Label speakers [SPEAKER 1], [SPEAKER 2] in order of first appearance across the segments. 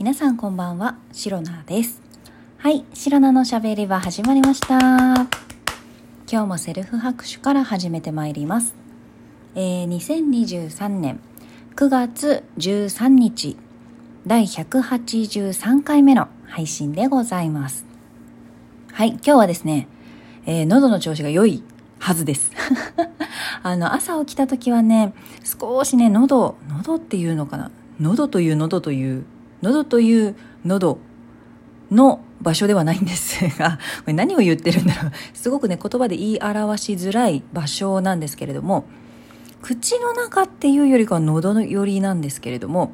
[SPEAKER 1] 皆さんこんばんは、シロナです。はい、シロナのしゃべりは始まりました。今日もセルフ拍手から始めてまいります。えー、2023年9月13日、第183回目の配信でございます。はい、今日はですね、えー喉の調子が良いはずです。あの、朝起きた時はね、少しね、喉、喉っていうのかな？喉という喉という、喉という喉の場所ではないんですが、これ何を言ってるんだろう。すごくね、言葉で言い表しづらい場所なんですけれども、口の中っていうよりかは喉の寄りなんですけれども、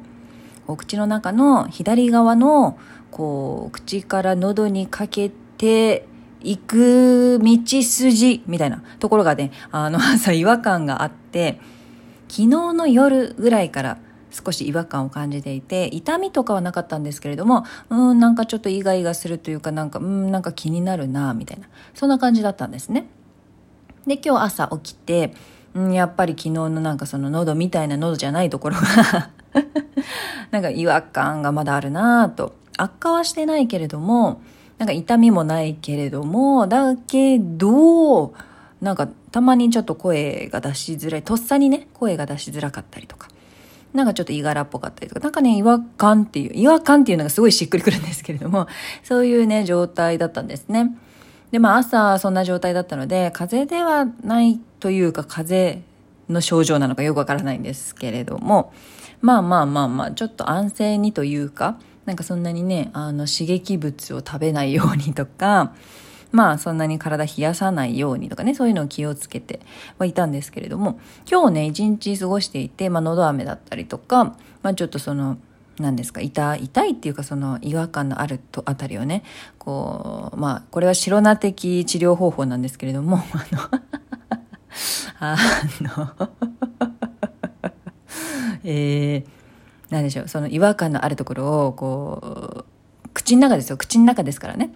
[SPEAKER 1] こう口の中の左側の、こう、口から喉にかけて、行く道筋みたいなところがね、あの朝違和感があって、昨日の夜ぐらいから少し違和感を感じていて、痛みとかはなかったんですけれども、うーん、なんかちょっとイガイガするというか、なんか、うん、なんか気になるな、みたいな、そんな感じだったんですね。で、今日朝起きて、うん、やっぱり昨日のなんかその喉みたいな喉じゃないところが なんか違和感がまだあるなぁと。悪化はしてないけれども、なんか痛みもないけれども、だけど、なんかたまにちょっと声が出しづらい、とっさにね、声が出しづらかったりとか。なんかちょっといがらっぽかったりとか、なんかね、違和感っていう、違和感っていうのがすごいしっくりくるんですけれども、そういうね、状態だったんですね。で、まあ朝そんな状態だったので、風邪ではないというか、風邪の症状なのかよくわからないんですけれども、まあまあまあまあ、ちょっと安静にというか、なんかそんなにね、あの刺激物を食べないようにとか、まあそんなに体冷やさないようにとかね、そういうのを気をつけてはいたんですけれども、今日ね、一日過ごしていて、まあ喉飴だったりとか、まあちょっとその、何ですか痛い痛いっていうかその違和感のあるとあたりをねこうまあこれは白菜的治療方法なんですけれども あのあの えー、何でしょうその違和感のあるところをこう口の中ですよ口の中ですからね。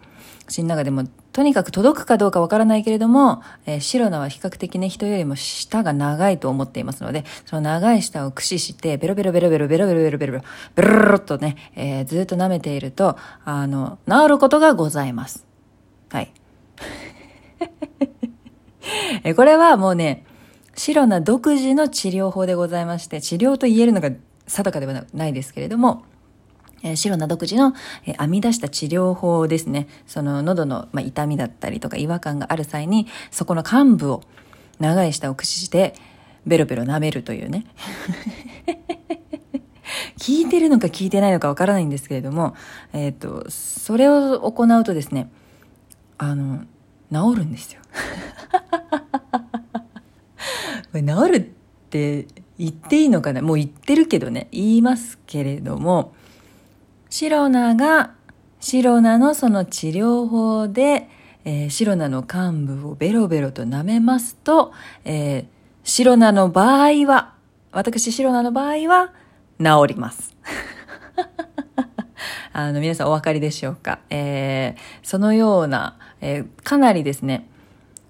[SPEAKER 1] 口の中でもとにかく届くかどうかわからないけれども、えー、白菜は比較的ね人よりも舌が長いと思っていますのでその長い舌を駆使してベロベロベロベロベロベロベロベロベロベロロっとね、えー、ずっと舐めているとあの治ることがございますはいえこれはもうね白菜独自の治療法でございまして治療と言えるのが定かではないですけれどもえー、白菜独自の、え、編み出した治療法ですね。その喉の、ま、痛みだったりとか違和感がある際に、そこの幹部を長い舌を駆使して、ベロベロ舐めるというね。聞いてるのか聞いてないのかわからないんですけれども、えっ、と、それを行うとですね、あの、治るんですよ。これ治るって言っていいのかな？もう言ってるけどね、言いますけれども、白菜が、白菜のその治療法で、えー、白菜の幹部をベロベロと舐めますと、えー、白菜の場合は、私白菜の場合は、治ります。あの、皆さんお分かりでしょうか？えー、そのような、えー、かなりですね、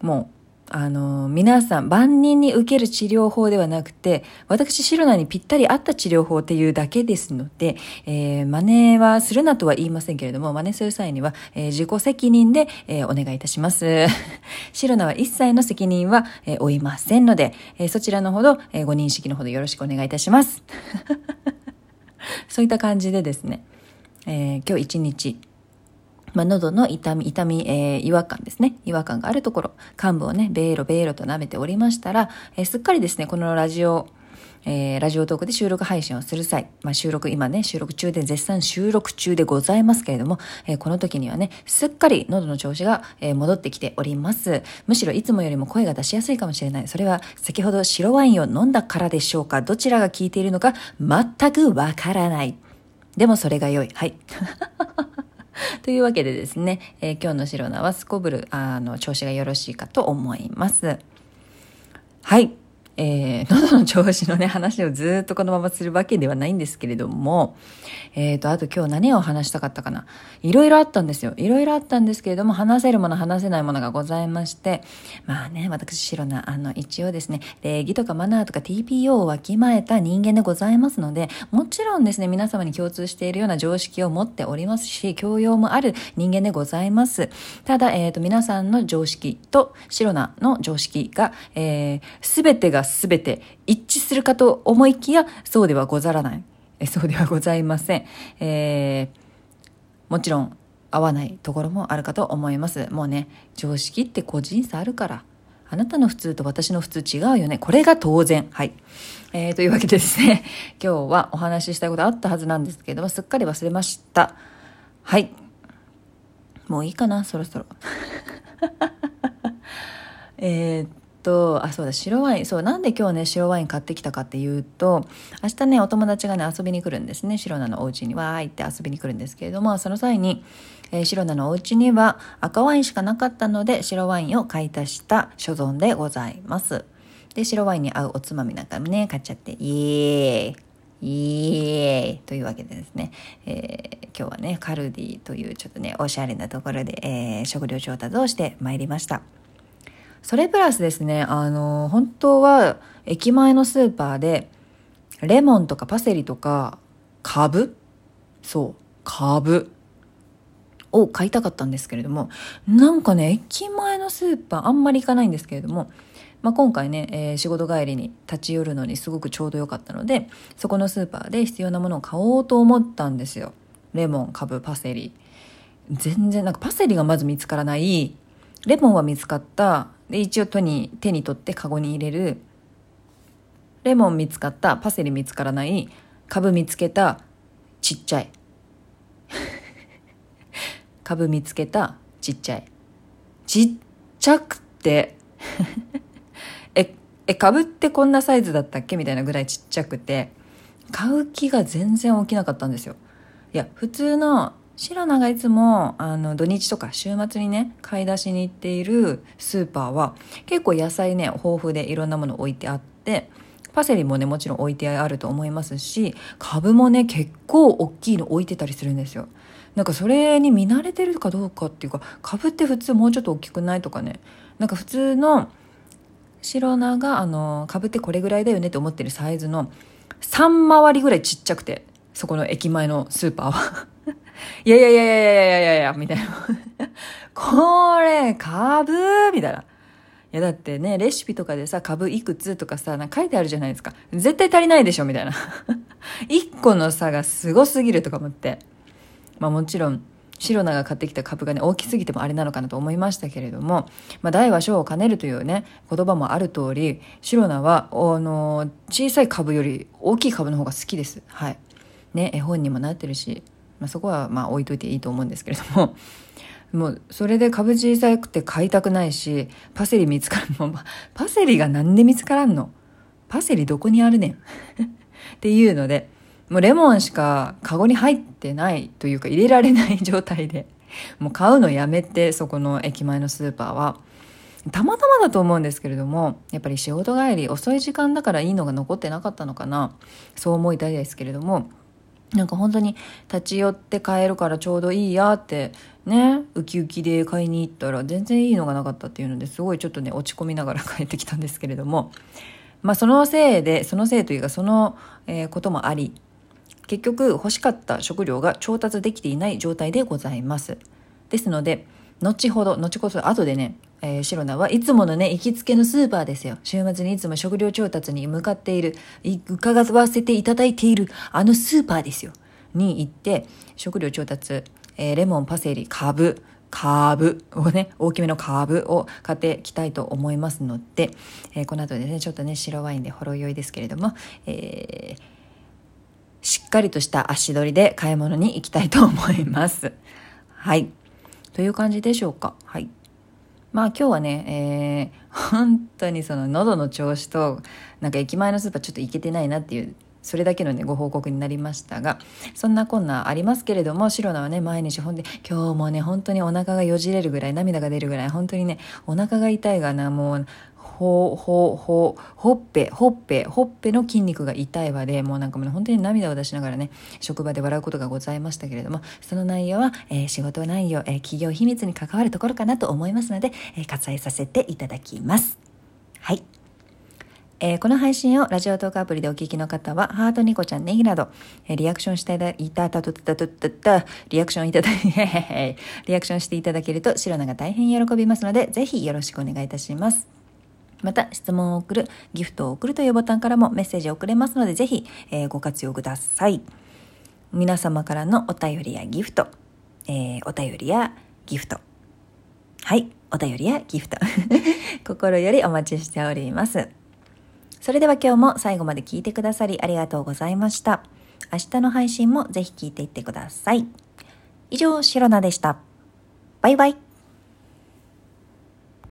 [SPEAKER 1] もう、あの、皆さん、万人に受ける治療法ではなくて、私、白菜にぴったり合った治療法っていうだけですので、えー、真似はするなとは言いませんけれども、真似する際には、えー、自己責任で、えー、お願いいたします。白菜は一切の責任は、え、負いませんので、え、そちらのほど、え、ご認識のほどよろしくお願いいたします。そういった感じでですね、え、今日一日、まあ、喉の痛み、痛み、えー、違和感ですね。違和感があるところ、幹部をね、ベーロベーロと舐めておりましたら、えー、すっかりですね、このラジオ、えー、ラジオトークで収録配信をする際、まあ、収録、今ね、収録中で、絶賛収録中でございますけれども、えー、この時にはね、すっかり喉の調子が、えー、戻ってきております。むしろいつもよりも声が出しやすいかもしれない。それは、先ほど白ワインを飲んだからでしょうかどちらが効いているのか、全くわからない。でもそれが良い。はい。というわけでですね、えー、今日の白菜はすこぶる、あの、調子がよろしいかと思います。はい。えー、喉の調子のね、話をずっとこのままするわけではないんですけれども、えっ、ー、と、あと今日何を話したかったかな。いろいろあったんですよ。いろいろあったんですけれども、話せるもの、話せないものがございまして、まあね、私、白な、あの、一応ですね、礼儀とかマナーとか TPO をわきまえた人間でございますので、もちろんですね、皆様に共通しているような常識を持っておりますし、教養もある人間でございます。ただ、えっ、ー、と、皆さんの常識と白なの常識が、えー、全てが全て一致するかと思いきや、そうではござらない。えそうではございません。えー、もちろん合わないところもあるかと思います。もうね、常識って個人差あるから。あなたの普通と私の普通違うよね。これが当然。はい。えー、というわけでですね、今日はお話ししたいことあったはずなんですけども、すっかり忘れました。はい。もういいかな、そろそろ。えっと、あ、そうだ、白ワイン。そう、なんで今日ね、白ワイン買ってきたかっていうと、明日ね、お友達がね、遊びに来るんですね。白菜のお家にわーいって遊びに来るんですけれども、その際に、えー、白菜のお家には赤ワインしかなかったので、白ワインを買い足した所存でございます。で、白ワインに合うおつまみなんかもね、買っちゃって、イエーイイエーイというわけでですね、えー、今日はね、カルディというちょっとね、おしゃれなところで、えー、食料調達をしてまいりました。それプラスですね、あの、本当は駅前のスーパーで、レモンとかパセリとか、カブそう、カブを買いたかったんですけれども、なんかね、駅前のスーパーあんまり行かないんですけれども、まあ、今回ね、えー、仕事帰りに立ち寄るのにすごくちょうど良かったので、そこのスーパーで必要なものを買おうと思ったんですよ。レモン、カブ、パセリ。全然、なんかパセリがまず見つからない、レモンは見つかった、で、一応手に、手に取ってカゴに入れる。レモン見つかった、パセリ見つからない、株見つけた、ちっちゃい。株見つけた、ちっちゃい。ちっちゃくて え、え、株ってこんなサイズだったっけ？みたいなぐらいちっちゃくて、買う気が全然起きなかったんですよ。いや、普通の白菜がいつもあの土日とか週末にね買い出しに行っているスーパーは結構野菜ね豊富でいろんなもの置いてあってパセリもねもちろん置いてあると思いますし株もね結構大きいの置いてたりするんですよ。なんかそれに見慣れてるかどうかっていうか株って普通もうちょっと大きくないとかね。なんか普通の白菜があの株ってこれぐらいだよねって思ってるサイズの3回りぐらいちっちゃくてそこの駅前のスーパーは。いやいやいやいやいやいやいやみたいな。これ、かぶみたいな。いや、だってね、レシピとかでさ、かぶいくつとかさ、なんか書いてあるじゃないですか。絶対足りないでしょみたいな。1個の差がすごすぎるとか思って。まあもちろん、シロナが買ってきた株がね、大きすぎてもあれなのかなと思いましたけれども、まあ、大は小を兼ねるというね、言葉もある通り、シロナは、あの、小さい株より大きい株の方が好きです。はい。ね、絵本にもなってるし、まあ、そこはまあ置いといていいと思うんですけれども。もうそれで株小さくて買いたくないしパセリ見つかるの パセリがなんで見つからんの？パセリどこにあるねん？っていうのでもうレモンしかカゴに入ってないというか入れられない状態でもう買うのやめてそこの駅前のスーパーは。たまたまだと思うんですけれどもやっぱり仕事帰り遅い時間だからいいのが残ってなかったのかな。そう思いたいですけれどもなんか本当に立ち寄って買えるからちょうどいいやってねウキウキで買いに行ったら全然いいのがなかったっていうのですごいちょっとね落ち込みながら帰ってきたんですけれども。まあそのせいでそのせいというかその、えー、こともあり結局欲しかった食料が調達できていない状態でございます。ですので後ほど後ほど後でねえー、シロナはいつものね、行きつけのスーパーですよ。週末にいつも食料調達に向かっている、伺わせていただいている、あのスーパーですよ。に行って、食料調達、えー、レモン、パセリ、カブ、カーブをね、大きめのカーブを買ってきたいと思いますので、えー、この後でね、ちょっとね、白ワインでほろ酔いですけれども、えー、しっかりとした足取りで買い物に行きたいと思います。はい。という感じでしょうか。はい。まあ今日はね、えー、本当にその喉の調子と、なんか駅前のスーパーちょっと行けてないなっていう、それだけのね、ご報告になりましたが、そんなこんなありますけれども、白菜はね、毎日ほんで、今日もね、本当にお腹がよじれるぐらい、涙が出るぐらい、本当にね、お腹が痛いがな、もう、ほ、ほ、ほ、ほっぺ、ほっぺ、ほっぺの筋肉が痛いわで、もうなんかもう本当に涙を出しながらね、職場で笑うことがございましたけれども、その内容は、えー、仕事内容、えー、企業秘密に関わるところかなと思いますので、えー、割愛させていただきます。はい。えー、この配信をラジオトークアプリでお聞きの方は、ハートニコちゃんネギなど、えー、リアクションしていただ、いたたたたたたた、リアクションいただい、リアクションしていただけると、シロナが大変喜びますので、ぜひよろしくお願いいたします。また、質問を送る、ギフトを送るというボタンからもメッセージを送れますので、ぜひ、えー、ご活用ください。皆様からのお便りやギフト、えー、お便りやギフト。はい、お便りやギフト。心よりお待ちしております。それでは今日も最後まで聞いてくださりありがとうございました。明日の配信もぜひ聞いていってください。以上、シロナでした。バイバイ。